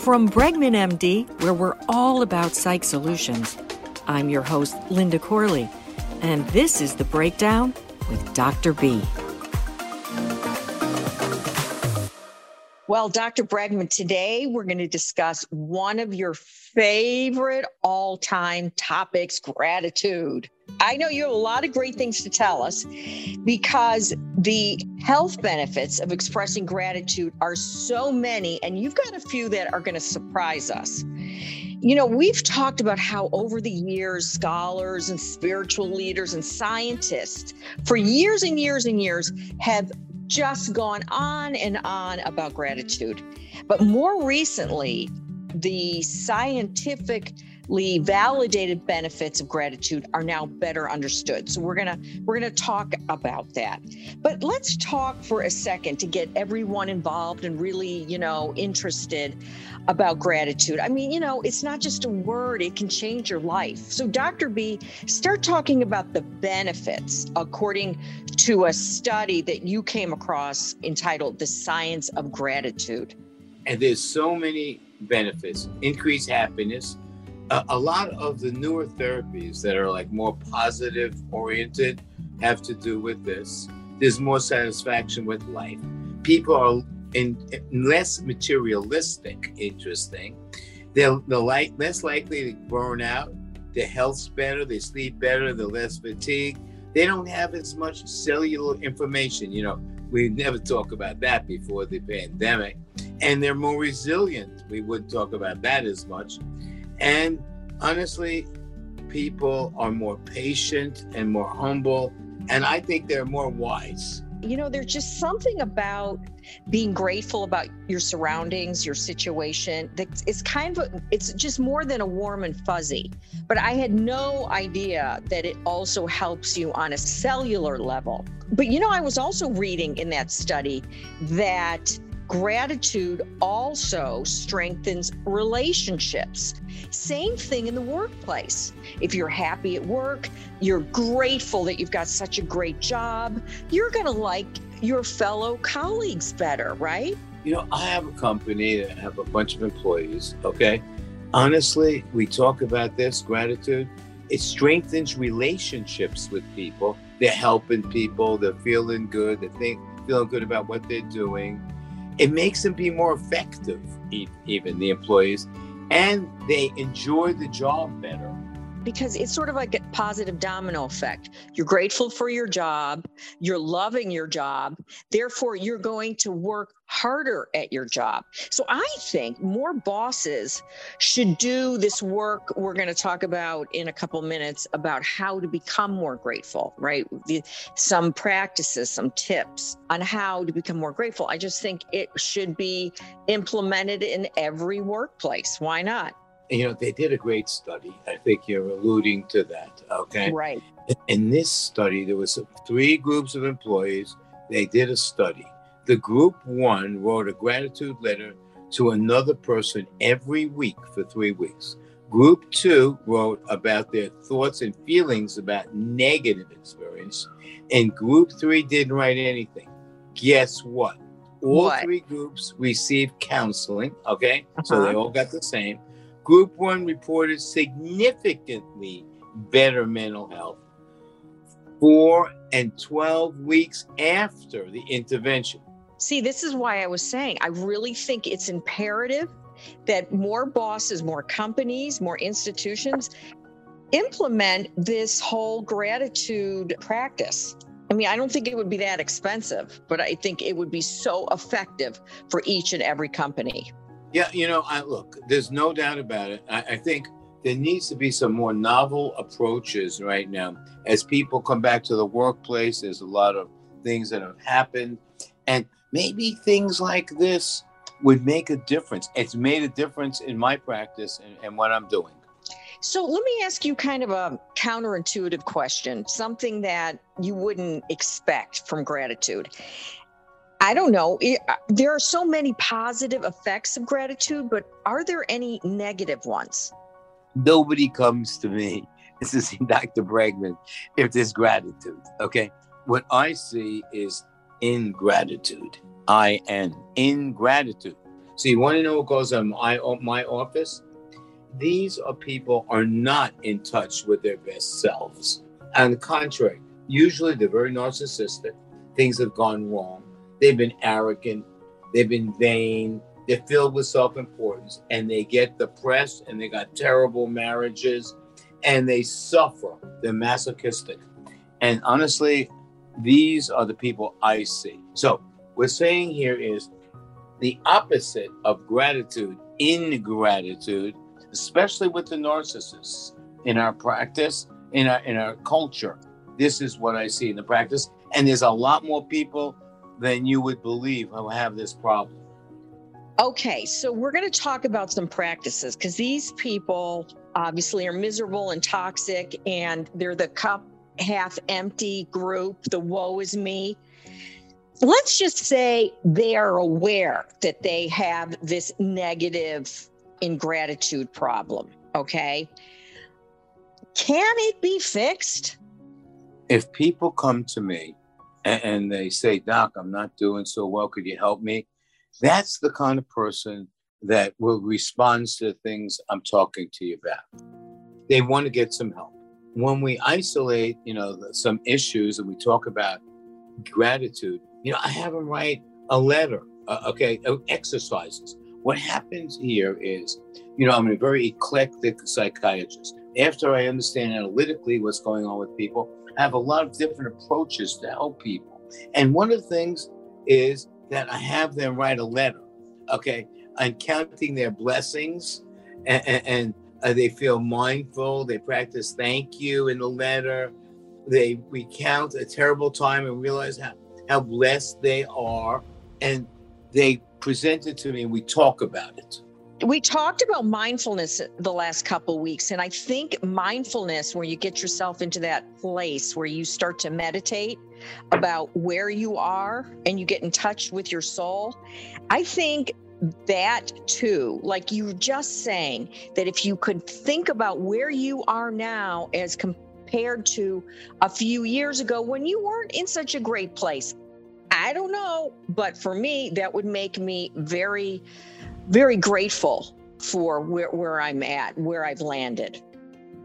From Bregman MD, where we're all about psych solutions, I'm your host, Linda Corley, and this is The Breakdown with Dr. B. Well, Dr. Bregman, today we're going to discuss one of your favorite all time topics gratitude. I know you have a lot of great things to tell us because the health benefits of expressing gratitude are so many, and you've got a few that are going to surprise us. You know, we've talked about how over the years, scholars and spiritual leaders and scientists for years and years and years have just gone on and on about gratitude. But more recently, the scientifically validated benefits of gratitude are now better understood. So we're to we're to talk about that. But let's talk for a second to get everyone involved and really, you know, interested about gratitude. I mean, you know, it's not just a word, it can change your life. So, Dr. B, start talking about the benefits according to a study that you came across entitled The Science of Gratitude. And there's so many benefits increased happiness. A, a lot of the newer therapies that are like more positive oriented have to do with this. There's more satisfaction with life. People are in, in less materialistic, interesting. They're, they're like, less likely to burn out. Their health's better. They sleep better. They're less fatigued. They don't have as much cellular inflammation. You know, we never talk about that before the pandemic. And they're more resilient. We wouldn't talk about that as much. And honestly, people are more patient and more humble. And I think they're more wise you know, there's just something about being grateful about your surroundings, your situation. That it's kind of, it's just more than a warm and fuzzy. But I had no idea that it also helps you on a cellular level. But, you know, I was also reading in that study that Gratitude also strengthens relationships. Same thing in the workplace. If you're happy at work, you're grateful that you've got such a great job, you're going to like your fellow colleagues better, right? You know, I have a company that have a bunch of employees, okay? Honestly, we talk about this gratitude. It strengthens relationships with people. They're helping people, they're feeling good, they think feeling good about what they're doing it makes them be more effective, even the employees, and they enjoy the job better because it's sort of like a positive domino effect. You're grateful for your job, you're loving your job, therefore, you're going to work harder at your job. So I think more bosses should do this work we're going to talk about in a couple minutes about how to become more grateful, right? Some practices, some tips on how to become more grateful. I just think it should be implemented in every workplace. Why not? You know, they did a great study. I think you're alluding to that. Okay. Right. In this study, there was three groups of employees. They did a study. The group one wrote a gratitude letter to another person every week for three weeks. Group two wrote about their thoughts and feelings about negative experience. And group three didn't write anything. Guess what? All what? three groups received counseling. Okay. Uh-huh. So they all got the same Group one reported significantly better mental health four and 12 weeks after the intervention. See, this is why I was saying I really think it's imperative that more bosses, more companies, more institutions implement this whole gratitude practice. I mean, I don't think it would be that expensive, but I think it would be so effective for each and every company. Yeah, you know, I look, there's no doubt about it. I, I, think there needs to be some more novel approaches right now. As people come back to the workplace, there's a lot of things that have happened. And maybe things like this would make a difference. It's made a difference in my practice and, and what I'm doing. So let me ask you kind of a counterintuitive question, something that you wouldn't expect from gratitude. I don't know. Uh, there are so many positive effects of gratitude, but are there any negative ones? Nobody comes to me. This is Dr. Bregman. If there's gratitude, okay. What I see is ingratitude. I am ingratitude. So you want to know what goes on my my office? These are people are not in touch with their best selves. On the contrary, usually they're very narcissistic. Things have gone wrong. They've been arrogant. They've been vain. They're filled with self-importance, and they get depressed, and they got terrible marriages, and they suffer. They're masochistic. And honestly, these are the people I see. So, we're saying here is the opposite of gratitude, ingratitude, especially with the narcissists in our practice, in our in our culture. This is what I see in the practice. And there's a lot more people than you would believe who have this problem. Okay, so we're going to talk about some practices because these people obviously are miserable and toxic, and they're the cup half empty group, the woe is me. Let's just say they are aware that they have this negative ingratitude problem. Okay. Can it be fixed? If people come to me and, and they say, Doc, I'm not doing so well, could you help me? That's the kind of person that will respond to the things I'm talking to you about. They want to get some help when we isolate, you know, some issues and we talk about gratitude, you know, I have them write a letter, uh, okay, exercises. What happens here is, you know, I'm a very eclectic psychiatrist. After I understand analytically what's going on with people, I have a lot of different approaches to help people. And one of the things is that I have them write a letter, okay, and counting their blessings and, and, and uh, they feel mindful. They practice thank you in the letter. They recount a terrible time and realize how, how blessed they are. And they present it to me and we talk about it. We talked about mindfulness the last couple weeks. And I think mindfulness, where you get yourself into that place where you start to meditate about where you are and you get in touch with your soul, I think that too, like you were just saying, that if you could think about where you are now as compared to a few years ago when you weren't in such a great place, I don't know, but for me, that would make me very, very grateful for where, where I'm at, where I've landed.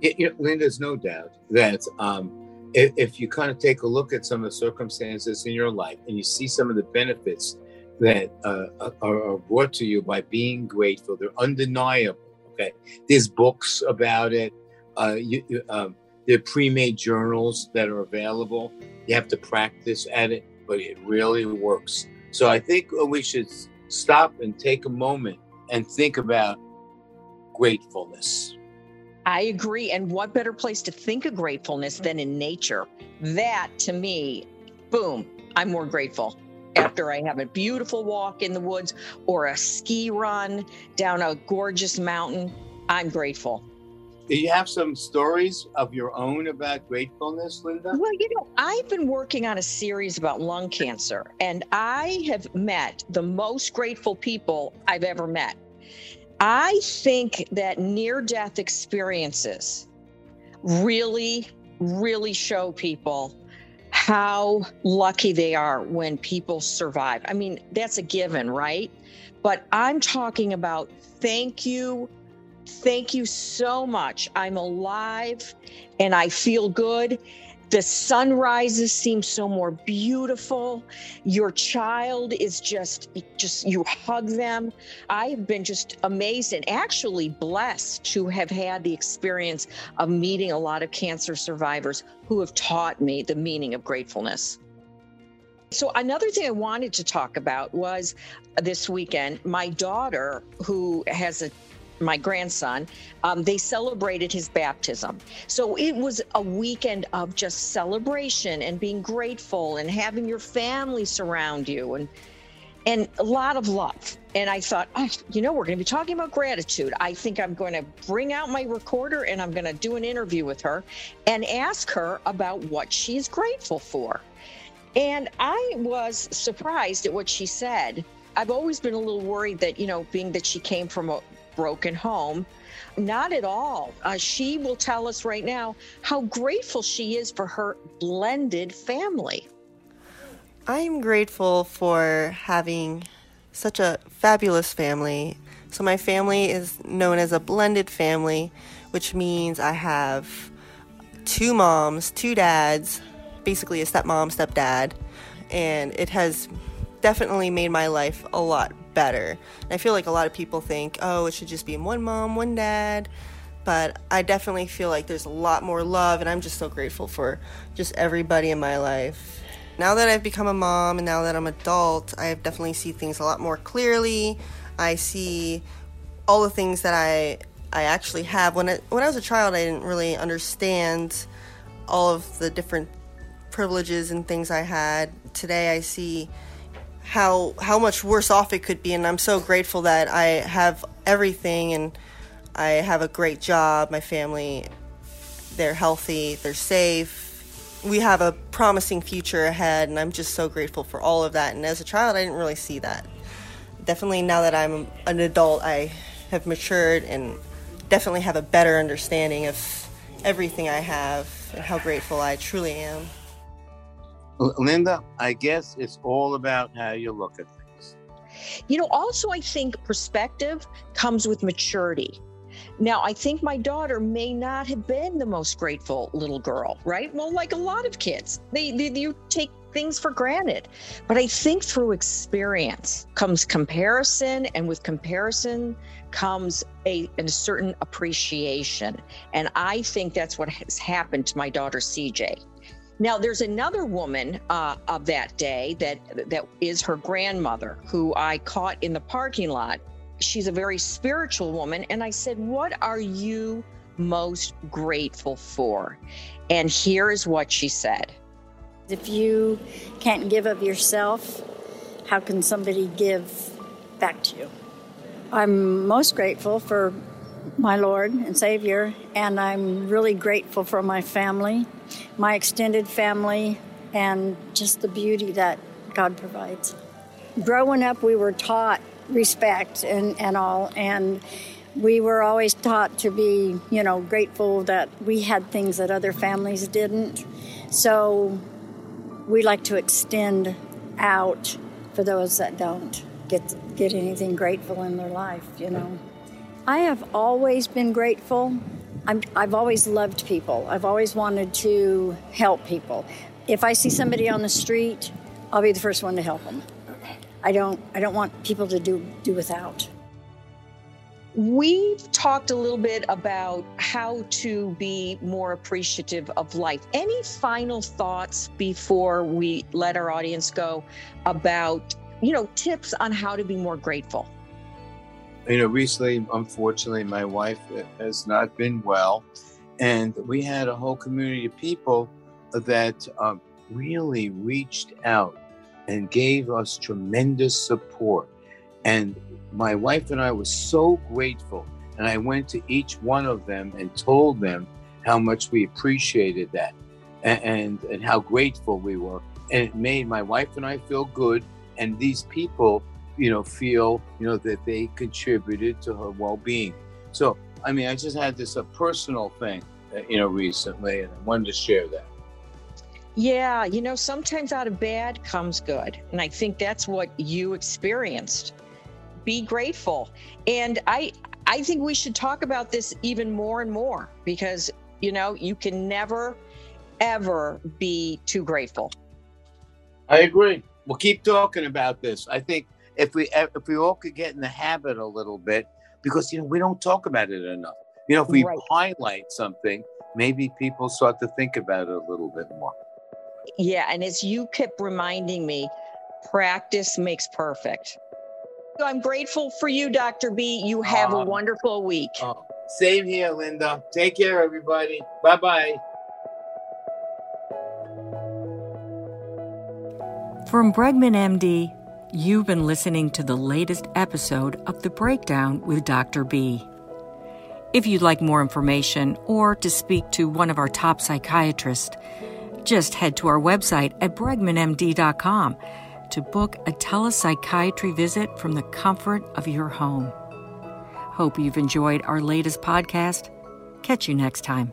It, you no doubt that um, if, if you kind of take a look at some of the circumstances in your life and you see some of the benefits that uh, are, brought to you by being grateful. They're undeniable. Okay, there's books about it. Uh, you, um, there are pre-made journals that are available. You have to practice at it, but it really works. So I think we should stop and take a moment and think about gratefulness. I agree. And what better place to think of gratefulness than in nature? That to me, boom, I'm more grateful after I have a beautiful walk in the woods or a ski run down a gorgeous mountain, I'm grateful. Do you have some stories of your own about gratefulness, Linda? Well, you know, I've been working on a series about lung cancer, and I have met the most grateful people I've ever met. I think that near death experiences really, really show people how lucky they are when people survive. I mean, that's a given, right? But I'm talking about thank you. Thank you so much. I'm alive and I feel good. The sunrises seem so more beautiful. Your child is just just you hug them. I've been just amazed and actually blessed to have had the experience of meeting a lot of cancer survivors who have taught me the meaning of gratefulness. So another thing I wanted to talk about was this weekend, my daughter, who has a my grandson, um, they celebrated his baptism. So it was a weekend of just celebration and being grateful and having your family surround you and and a lot of love. And I thought, oh, you know, we're going to be talking about gratitude. I think I'm going to bring out my recorder and I'm going to do an interview with her and ask her about what she's grateful for. And I was surprised at what she said. I've always been a little worried that, you know, being that she came from a broken home. Not at all. Uh, she will tell us right now how grateful she is for her blended family. I'm grateful for having such a fabulous family. So, my family is known as a blended family, which means I have two moms, two dads, basically a stepmom, stepdad, and it has definitely made my life a lot better. And I feel like a lot of people think, oh, it should just be one mom, one dad. But I definitely feel like there's a lot more love, and I'm just so grateful for just everybody in my life. Now that I've become a mom and now that I'm adult, I definitely see things a lot more clearly. I see all the things that I I actually have. When it, when I was a child, I didn't really understand all of the different privileges and things I had. Today, I see how how much worse off it could be, and I'm so grateful that I have everything and I have a great job. My family, they're healthy, they're safe. We have a promising future ahead, and I'm just so grateful for all of that. And as a child, I didn't really see that. Definitely, now that I'm an adult, I have matured and definitely have a better understanding of everything I have and how grateful I truly am. Linda, I guess it's all about how you look at things. You know, also, I think perspective comes with maturity. Now, I think my daughter may not have been the most grateful little girl, right? Well, like a lot of kids, they, they you take things for granted. But I think through experience comes comparison, and with comparison comes a, a certain appreciation. And I think that's what has happened to my daughter CJ. Now, there's another woman uh, of that day that that is her grandmother, who I caught in the parking lot. She's a very spiritual woman, and I said, "What are you most grateful for?" And here is what she said: If you can't give of yourself, how can somebody give back to you? I'm most grateful for my Lord and Savior, and I'm really grateful for my family, my extended family, and just the beauty that God provides. Growing up, we were taught respect and, and all, and we were always taught to be, you know, grateful that we had things that other families didn't. So we like to extend out for those that don't get get anything grateful in their life, you know. I have always been grateful. i have always loved people. I've always wanted to help people. If I see somebody on the street, I'll be the first one to help them. I don't I don't want people to do do without. We've talked a little bit about how to be more appreciative of life. Any final thoughts before we let our audience go about you know, tips on how to be more grateful? You know, recently, unfortunately, my wife has not been well. And we had a whole community of people that um, really reached out and gave us tremendous support. And my wife and I were so grateful. And I went to each one of them and told them how much we appreciated that and, and, and how grateful we were. And it made my wife and I feel good and these people you know feel you know that they contributed to her well-being. So i mean i just had this a personal thing uh, you know recently and i wanted to share that. Yeah you know sometimes out of bad comes good and i think that's what you experienced. Be grateful. And i i think we should talk about this even more and more because you know you can never ever be too grateful. I agree. We'll keep talking about this. I think if we if we all could get in the habit a little bit, because you know we don't talk about it enough. You know, if we right. highlight something, maybe people start to think about it a little bit more. Yeah, and as you kept reminding me, practice makes perfect. So I'm grateful for you, Dr. B. You have a um, wonderful week. Uh, same here, Linda. Take care, everybody. Bye bye. From Bregman MD, you've been listening to the latest episode of The Breakdown with Dr. B. If you'd like more information or to speak to one of our top psychiatrists, just head to our website at bregmanmd.com to book a telepsychiatry visit from the comfort of your home. Hope you've enjoyed our latest podcast. Catch you next time.